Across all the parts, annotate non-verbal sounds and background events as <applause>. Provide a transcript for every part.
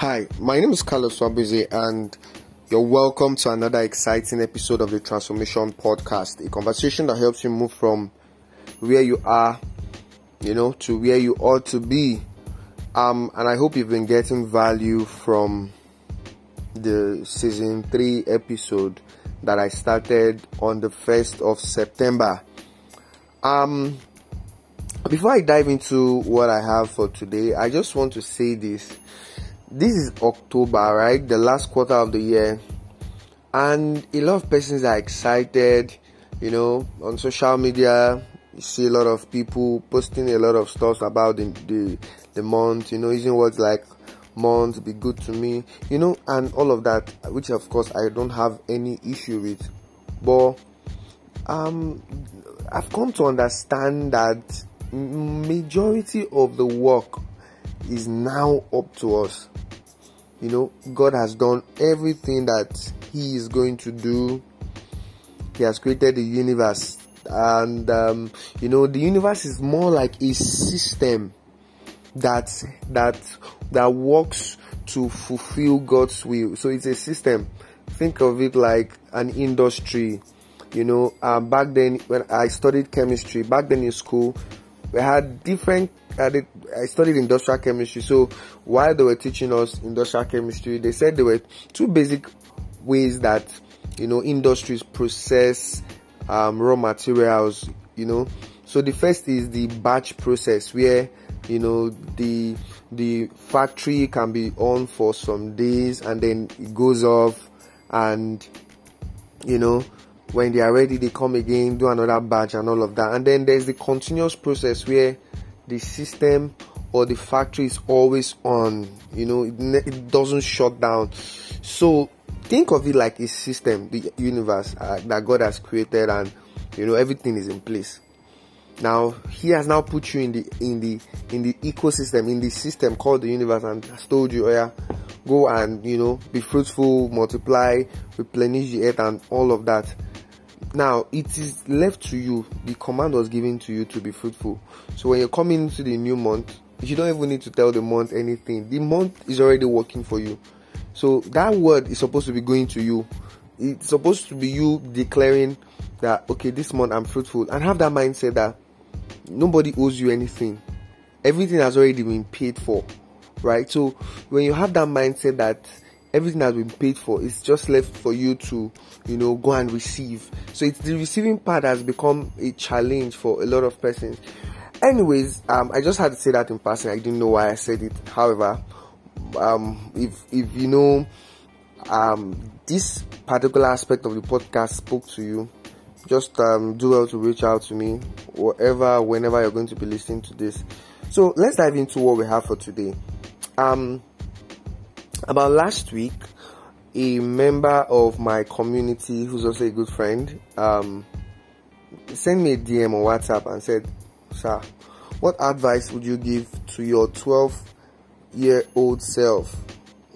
Hi, my name is Carlos Wabuze, and you're welcome to another exciting episode of the Transformation Podcast, a conversation that helps you move from where you are, you know, to where you ought to be. Um, and I hope you've been getting value from the season three episode that I started on the first of September. Um, before I dive into what I have for today, I just want to say this this is October, right? The last quarter of the year. And a lot of persons are excited, you know, on social media. You see a lot of people posting a lot of stuff about the, the, the month, you know, using words like month, be good to me, you know, and all of that, which of course I don't have any issue with. But um, I've come to understand that majority of the work is now up to us. You know, God has done everything that He is going to do. He has created the universe, and um, you know, the universe is more like a system that that that works to fulfill God's will. So it's a system. Think of it like an industry. You know, um, back then when I studied chemistry, back then in school, we had different uh, I studied industrial chemistry. So while they were teaching us industrial chemistry, they said there were two basic ways that you know industries process um, raw materials. You know, so the first is the batch process where you know the the factory can be on for some days and then it goes off and you know when they are ready they come again do another batch and all of that and then there's the continuous process where the system or the factory is always on you know it, it doesn't shut down. So think of it like a system the universe uh, that god has created and you know everything is in place. Now he has now put you in the in the in the ecosystem in the system called the universe and has told you oh yeah go and you know be fruitful multiply replenish the earth and all of that now it is left to you. The command was given to you to be fruitful. So when you're coming into the new month, you don't even need to tell the month anything. The month is already working for you. So that word is supposed to be going to you. It's supposed to be you declaring that okay, this month I'm fruitful and have that mindset that nobody owes you anything. Everything has already been paid for. Right? So when you have that mindset that everything has been paid for. It's just left for you to, you know, go and receive. So it's the receiving part has become a challenge for a lot of persons. Anyways, um, I just had to say that in passing. I didn't know why I said it. However, um, if if you know, um, this particular aspect of the podcast spoke to you, just um, do well to reach out to me, whatever, whenever you're going to be listening to this. So let's dive into what we have for today. Um, about last week, a member of my community, who's also a good friend, um, sent me a DM on WhatsApp and said, Sir, what advice would you give to your 12 year old self?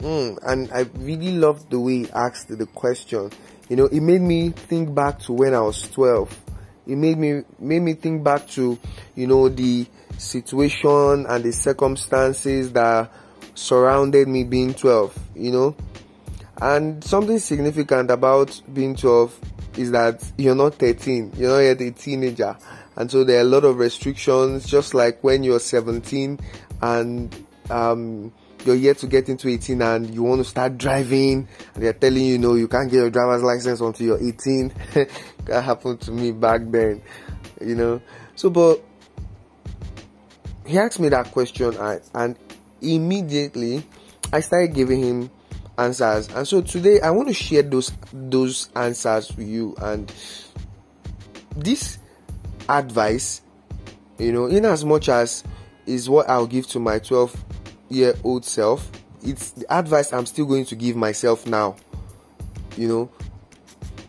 Mm, and I really loved the way he asked the question. You know, it made me think back to when I was 12. It made me made me think back to, you know, the situation and the circumstances that surrounded me being 12, you know. And something significant about being 12 is that you're not 13, you're not yet a teenager. And so there are a lot of restrictions, just like when you're 17 and um, you're yet to get into 18 and you want to start driving and they're telling you, know, you can't get your driver's license until you're 18. <laughs> that happened to me back then, you know. So, but he asked me that question and, and immediately I started giving him answers. And so today I want to share those those answers with you and this advice, you know, in as much as is what I'll give to my 12 year old self, it's the advice I'm still going to give myself now. You know,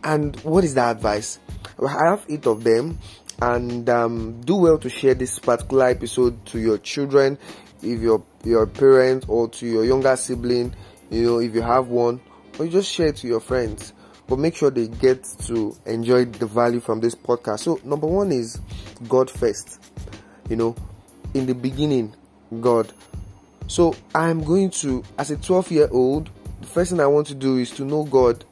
and what is the advice? I have eight of them, and um, do well to share this particular episode to your children, if your your parent or to your younger sibling, you know, if you have one, or you just share it to your friends. But make sure they get to enjoy the value from this podcast. So number one is God first. You know, in the beginning, God. So I'm going to, as a 12 year old, the first thing I want to do is to know God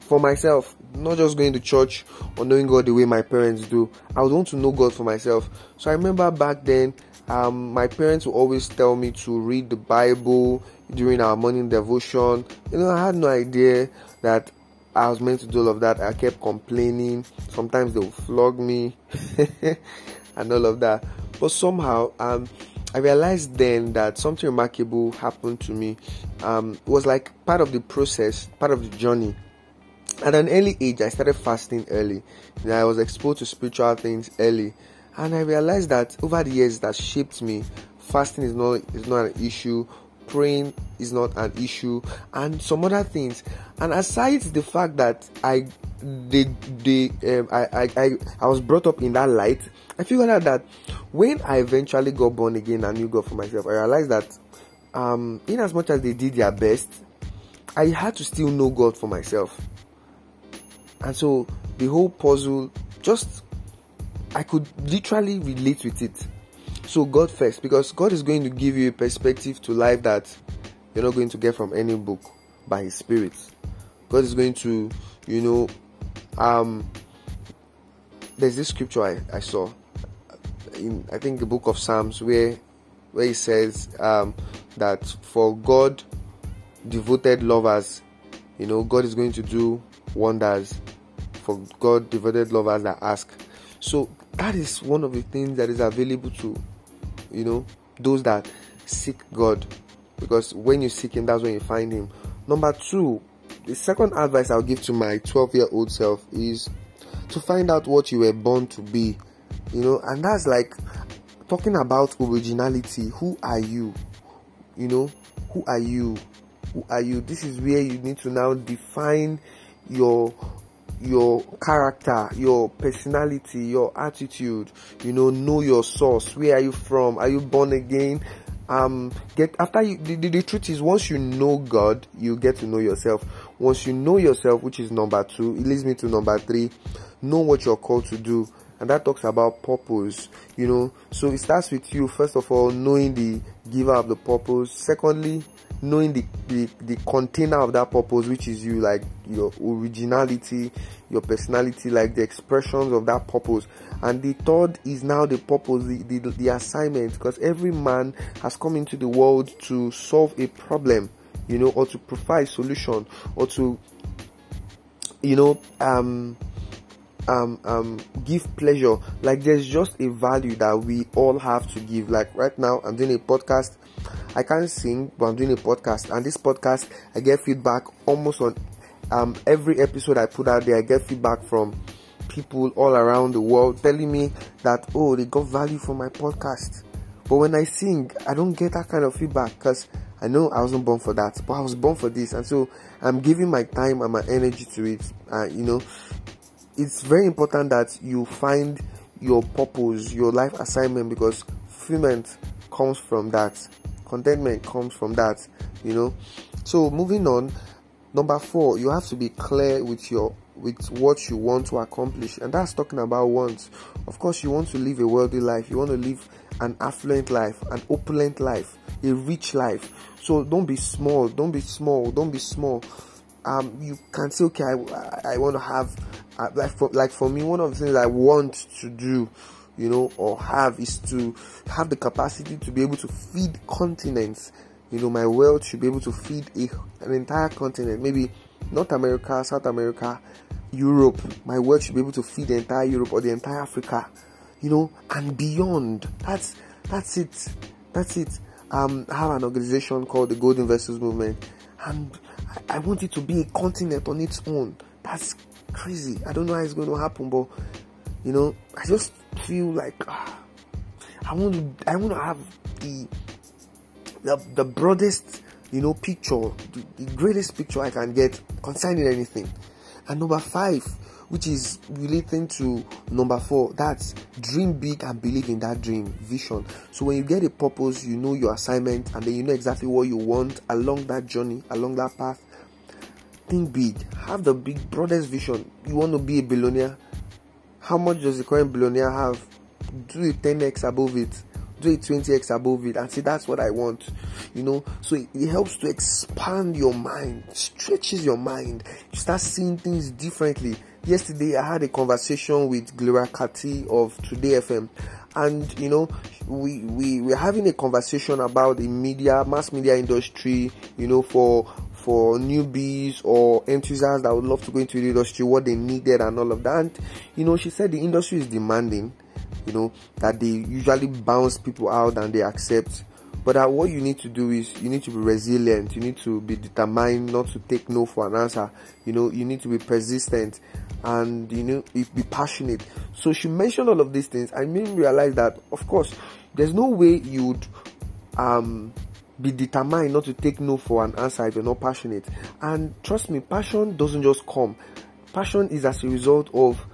for myself, not just going to church or knowing God the way my parents do. I would want to know God for myself. So I remember back then, um, my parents would always tell me to read the Bible during our morning devotion. You know, I had no idea that I was meant to do all of that. I kept complaining. Sometimes they would flog me <laughs> and all of that. But somehow, um, I realized then that something remarkable happened to me. Um, it was like part of the process, part of the journey. At an early age, I started fasting early. I was exposed to spiritual things early, and I realized that over the years that shaped me, fasting is not is not an issue. Praying is not an issue, and some other things. And aside the fact that I the the um, I, I I I was brought up in that light, I figured out that when I eventually got born again and knew God for myself, I realized that um, in as much as they did their best, I had to still know God for myself. And so the whole puzzle just I could literally relate with it. So God first, because God is going to give you a perspective to life that you're not going to get from any book by His Spirit. God is going to, you know, um, there's this scripture I, I saw in I think the book of Psalms where where he says um, that for God devoted lovers, you know, God is going to do wonders for God devoted lovers that ask. So that is one of the things that is available to you know those that seek God. Because when you seek him that's when you find him. Number 2, the second advice I'll give to my 12 year old self is to find out what you were born to be. You know and that's like talking about originality. Who are you? You know who are you? Who are you? This is where you need to now define your your character your personality your attitude you know know your source. Where are you from? Are you born again? Um get after you the, the, the truth is once you know god you get to know yourself. Once you know yourself which is number two it leads me to number three know what you're called to do and that talks about purpose you know. So it starts with you first of all knowing the giver of the purpose. Secondly knowing the, the the container of that purpose which is you like your originality your personality like the expressions of that purpose. And the third is now the purpose the, the, the assignment. Because every man has come into the world to solve a problem you know or to provide solution or to you know um um, um, give pleasure. Like there's just a value that we all have to give. Like right now, I'm doing a podcast. I can't sing, but I'm doing a podcast, and this podcast I get feedback almost on um, every episode I put out there. I get feedback from people all around the world telling me that oh they got value from my podcast. But when I sing, I don't get that kind of feedback because I know I wasn't born for that, but I was born for this, and so I'm giving my time and my energy to it. Uh, you know, it's very important that you find your purpose, your life assignment, because fulfillment comes from that. Contentment comes from that, you know. So moving on, number four, you have to be clear with your with what you want to accomplish, and that's talking about wants. Of course, you want to live a wealthy life, you want to live an affluent life, an opulent life, a rich life. So don't be small, don't be small, don't be small. Um, you can say, okay, I, I want to have like for like for me, one of the things I want to do, you know, or have is to have the capacity to be able to feed continents. You know, my wealth should be able to feed a, an entire continent, maybe North America, South America, Europe. My wealth should be able to feed the entire Europe or the entire Africa, you know, and beyond. That's that's it. That's it. Um, I have an organization called the Gold Investors Movement, and I, I want it to be a continent on its own. That's crazy. I don't know how it's going to happen, but you know, I just feel like ah, I want to. I want to have the the, the broadest, you know, picture, the, the greatest picture I can get concerning anything. And number five, which is relating to number four, that's dream big and believe in that dream, vision. So when you get a purpose, you know your assignment, and then you know exactly what you want along that journey, along that path think big. Have the big broadest vision. You want to be a billionaire. How much does the current billionaire have? Do a 10x above it. do a 20x above it and say that's what I want. You know, so it, it helps to expand your mind, stretches your mind. You start seeing things differently. Yesterday, I had a conversation with Gloria Kati of Today FM, and you know, we we we're having a conversation about the media, mass media industry. You know, for for newbies or enthusiasts that would love to go into the industry, what they needed and all of that. And, you know, she said the industry is demanding, you know, that they usually bounce people out and they accept. But uh, what you need to do is you need to be resilient. You need to be determined not to take no for an answer. You know, you need to be persistent and you know be passionate. So she mentioned all of these things. I made me realize that of course there's no way you'd um be determined not to take no for an answer if you're not passionate. And trust me, passion doesn't just come. Passion is as a result of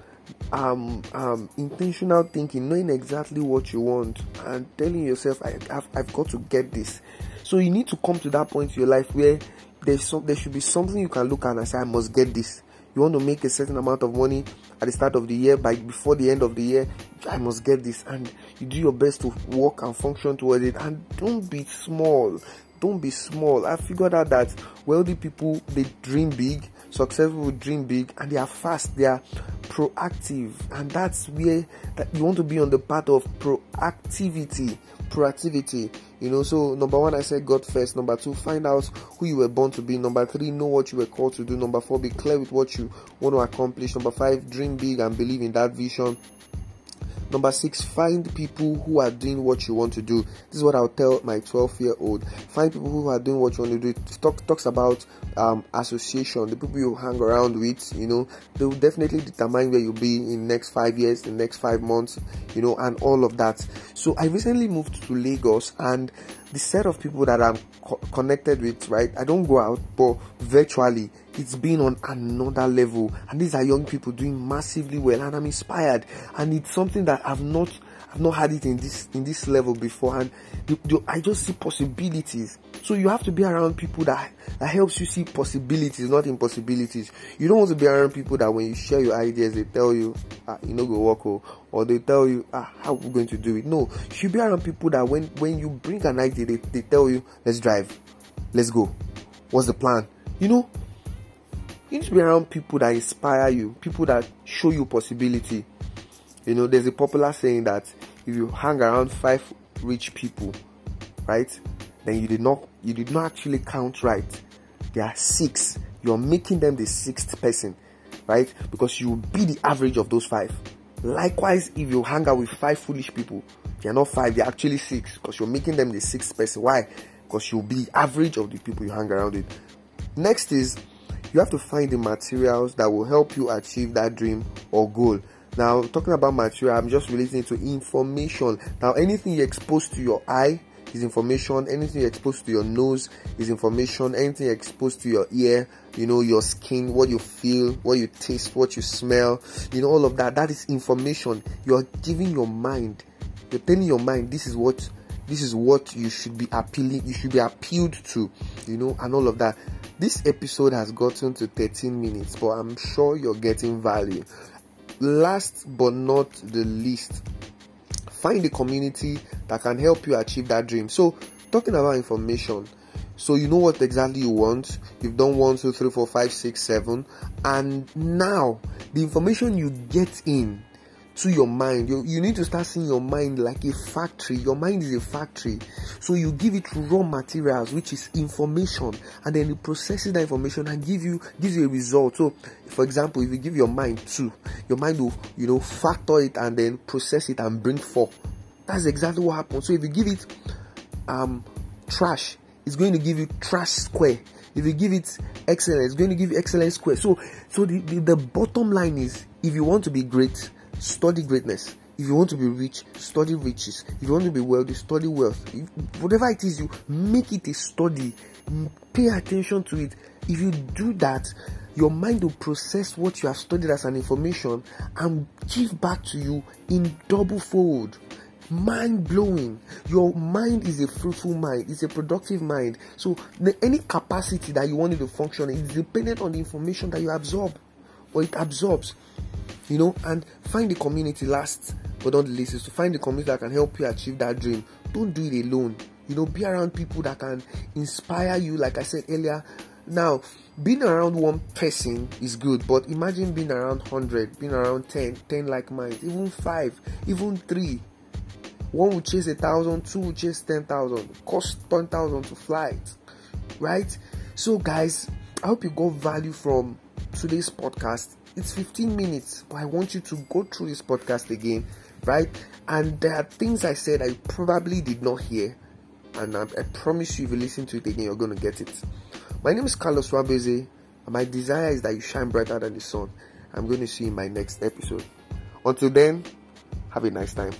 um, um, intentional thinking, knowing exactly what you want, and telling yourself, I, have I've got to get this. So you need to come to that point in your life where there's some, there should be something you can look at and say, I must get this. You want to make a certain amount of money at the start of the year, by before the end of the year, I must get this, and you do your best to work and function towards it. And don't be small. Don't be small. I figured out that wealthy people they dream big, successful dream big, and they are fast. They are proactive, and that's where that you want to be on the path of proactivity. Proactivity you know, so number one, I said God first. Number two, find out who you were born to be. Number three, know what you were called to do. Number four, be clear with what you want to accomplish. Number five, dream big and believe in that vision. Number six, find people who are doing what you want to do. This is what I'll tell my 12 year old. Find people who are doing what you want to do. It talk, talks about um, association, the people you hang around with, you know, they will definitely determine where you'll be in next five years, in next five months, you know, and all of that. So I recently moved to Lagos and the set of people that I'm co- connected with, right? I don't go out, but virtually it's been on another level. And these are young people doing massively well, and I'm inspired. And it's something that I've not I've not had it in this in this level before, and the, the, I just see possibilities. So you have to be around people that that helps you see possibilities, not impossibilities. You don't want to be around people that when you share your ideas, they tell you, ah, you know, go work, or, oh, or they tell you, ah, how we going to do it. No, you should be around people that when when you bring an idea, they, they tell you, let's drive, let's go. What's the plan? You know, you need to be around people that inspire you, people that show you possibility. You know, there's a popular saying that if you hang around five rich people, right, then you did not you did not actually count right. There are six. You're making them the sixth person, right? Because you will be the average of those five. Likewise, if you hang out with five foolish people, they're not five, they're actually six, because you're making them the sixth person. Why? Because you'll be average of the people you hang around with. Next is you have to find the materials that will help you achieve that dream or goal. Now, talking about material, I'm just relating to information. Now, anything you expose to your eye is information. Anything you expose to your nose is information. Anything you expose to your ear, you know, your skin, what you feel, what you taste, what you smell, you know, all of that. That is information. You are giving your mind, you're telling your mind this is what this is what you should be appealing, you should be appealed to, you know, and all of that. This episode has gotten to 13 minutes, but I'm sure you're getting value last but not the least, find a community that can help you achieve that dream. So, talking about information, so you know what exactly you want. You've done one, two, three, four, five, six, seven, and now the information you get in to your mind. You, you need to start seeing your mind like a factory. Your mind is a factory. So you give it raw materials, which is information, and then it processes that information and give you gives you a result. So, for example, if you give your mind two, your mind will you know factor it and then process it and bring four. That's exactly what happens. So if you give it um trash, it's going to give you trash square. If you give it excellence, it's going to give you excellence square. So so the, the, the bottom line is if you want to be great, study greatness. If you want to be rich, study riches. If you want to be wealthy, study wealth. If, whatever it is, you make it a study. Pay attention to it. If you do that, your mind will process what you have studied as an information and give back to you in double fold. Mind blowing. Your mind is a fruitful mind, it's a productive mind. So, the, any capacity that you want it to function is dependent on the information that you absorb or it absorbs you know, and find the community last but not least is to find the community that can help you achieve that dream. Don't do it alone. You know, be around people that can inspire you, like I said earlier. Now, being around one person is good, but imagine being around 100, being around 10, 10 like minds, even 5, even 3. One will chase a thousand, two will chase 10,000, cost 10,000 to fly it, right? So, guys, I hope you got value from today's podcast. It's 15 minutes, but I want you to go through this podcast again, right? And there are things I said I probably did not hear, and I, I promise you, if you listen to it again, you're going to get it. My name is Carlos Wabeze, and my desire is that you shine brighter than the sun. I'm going to see you in my next episode. Until then, have a nice time.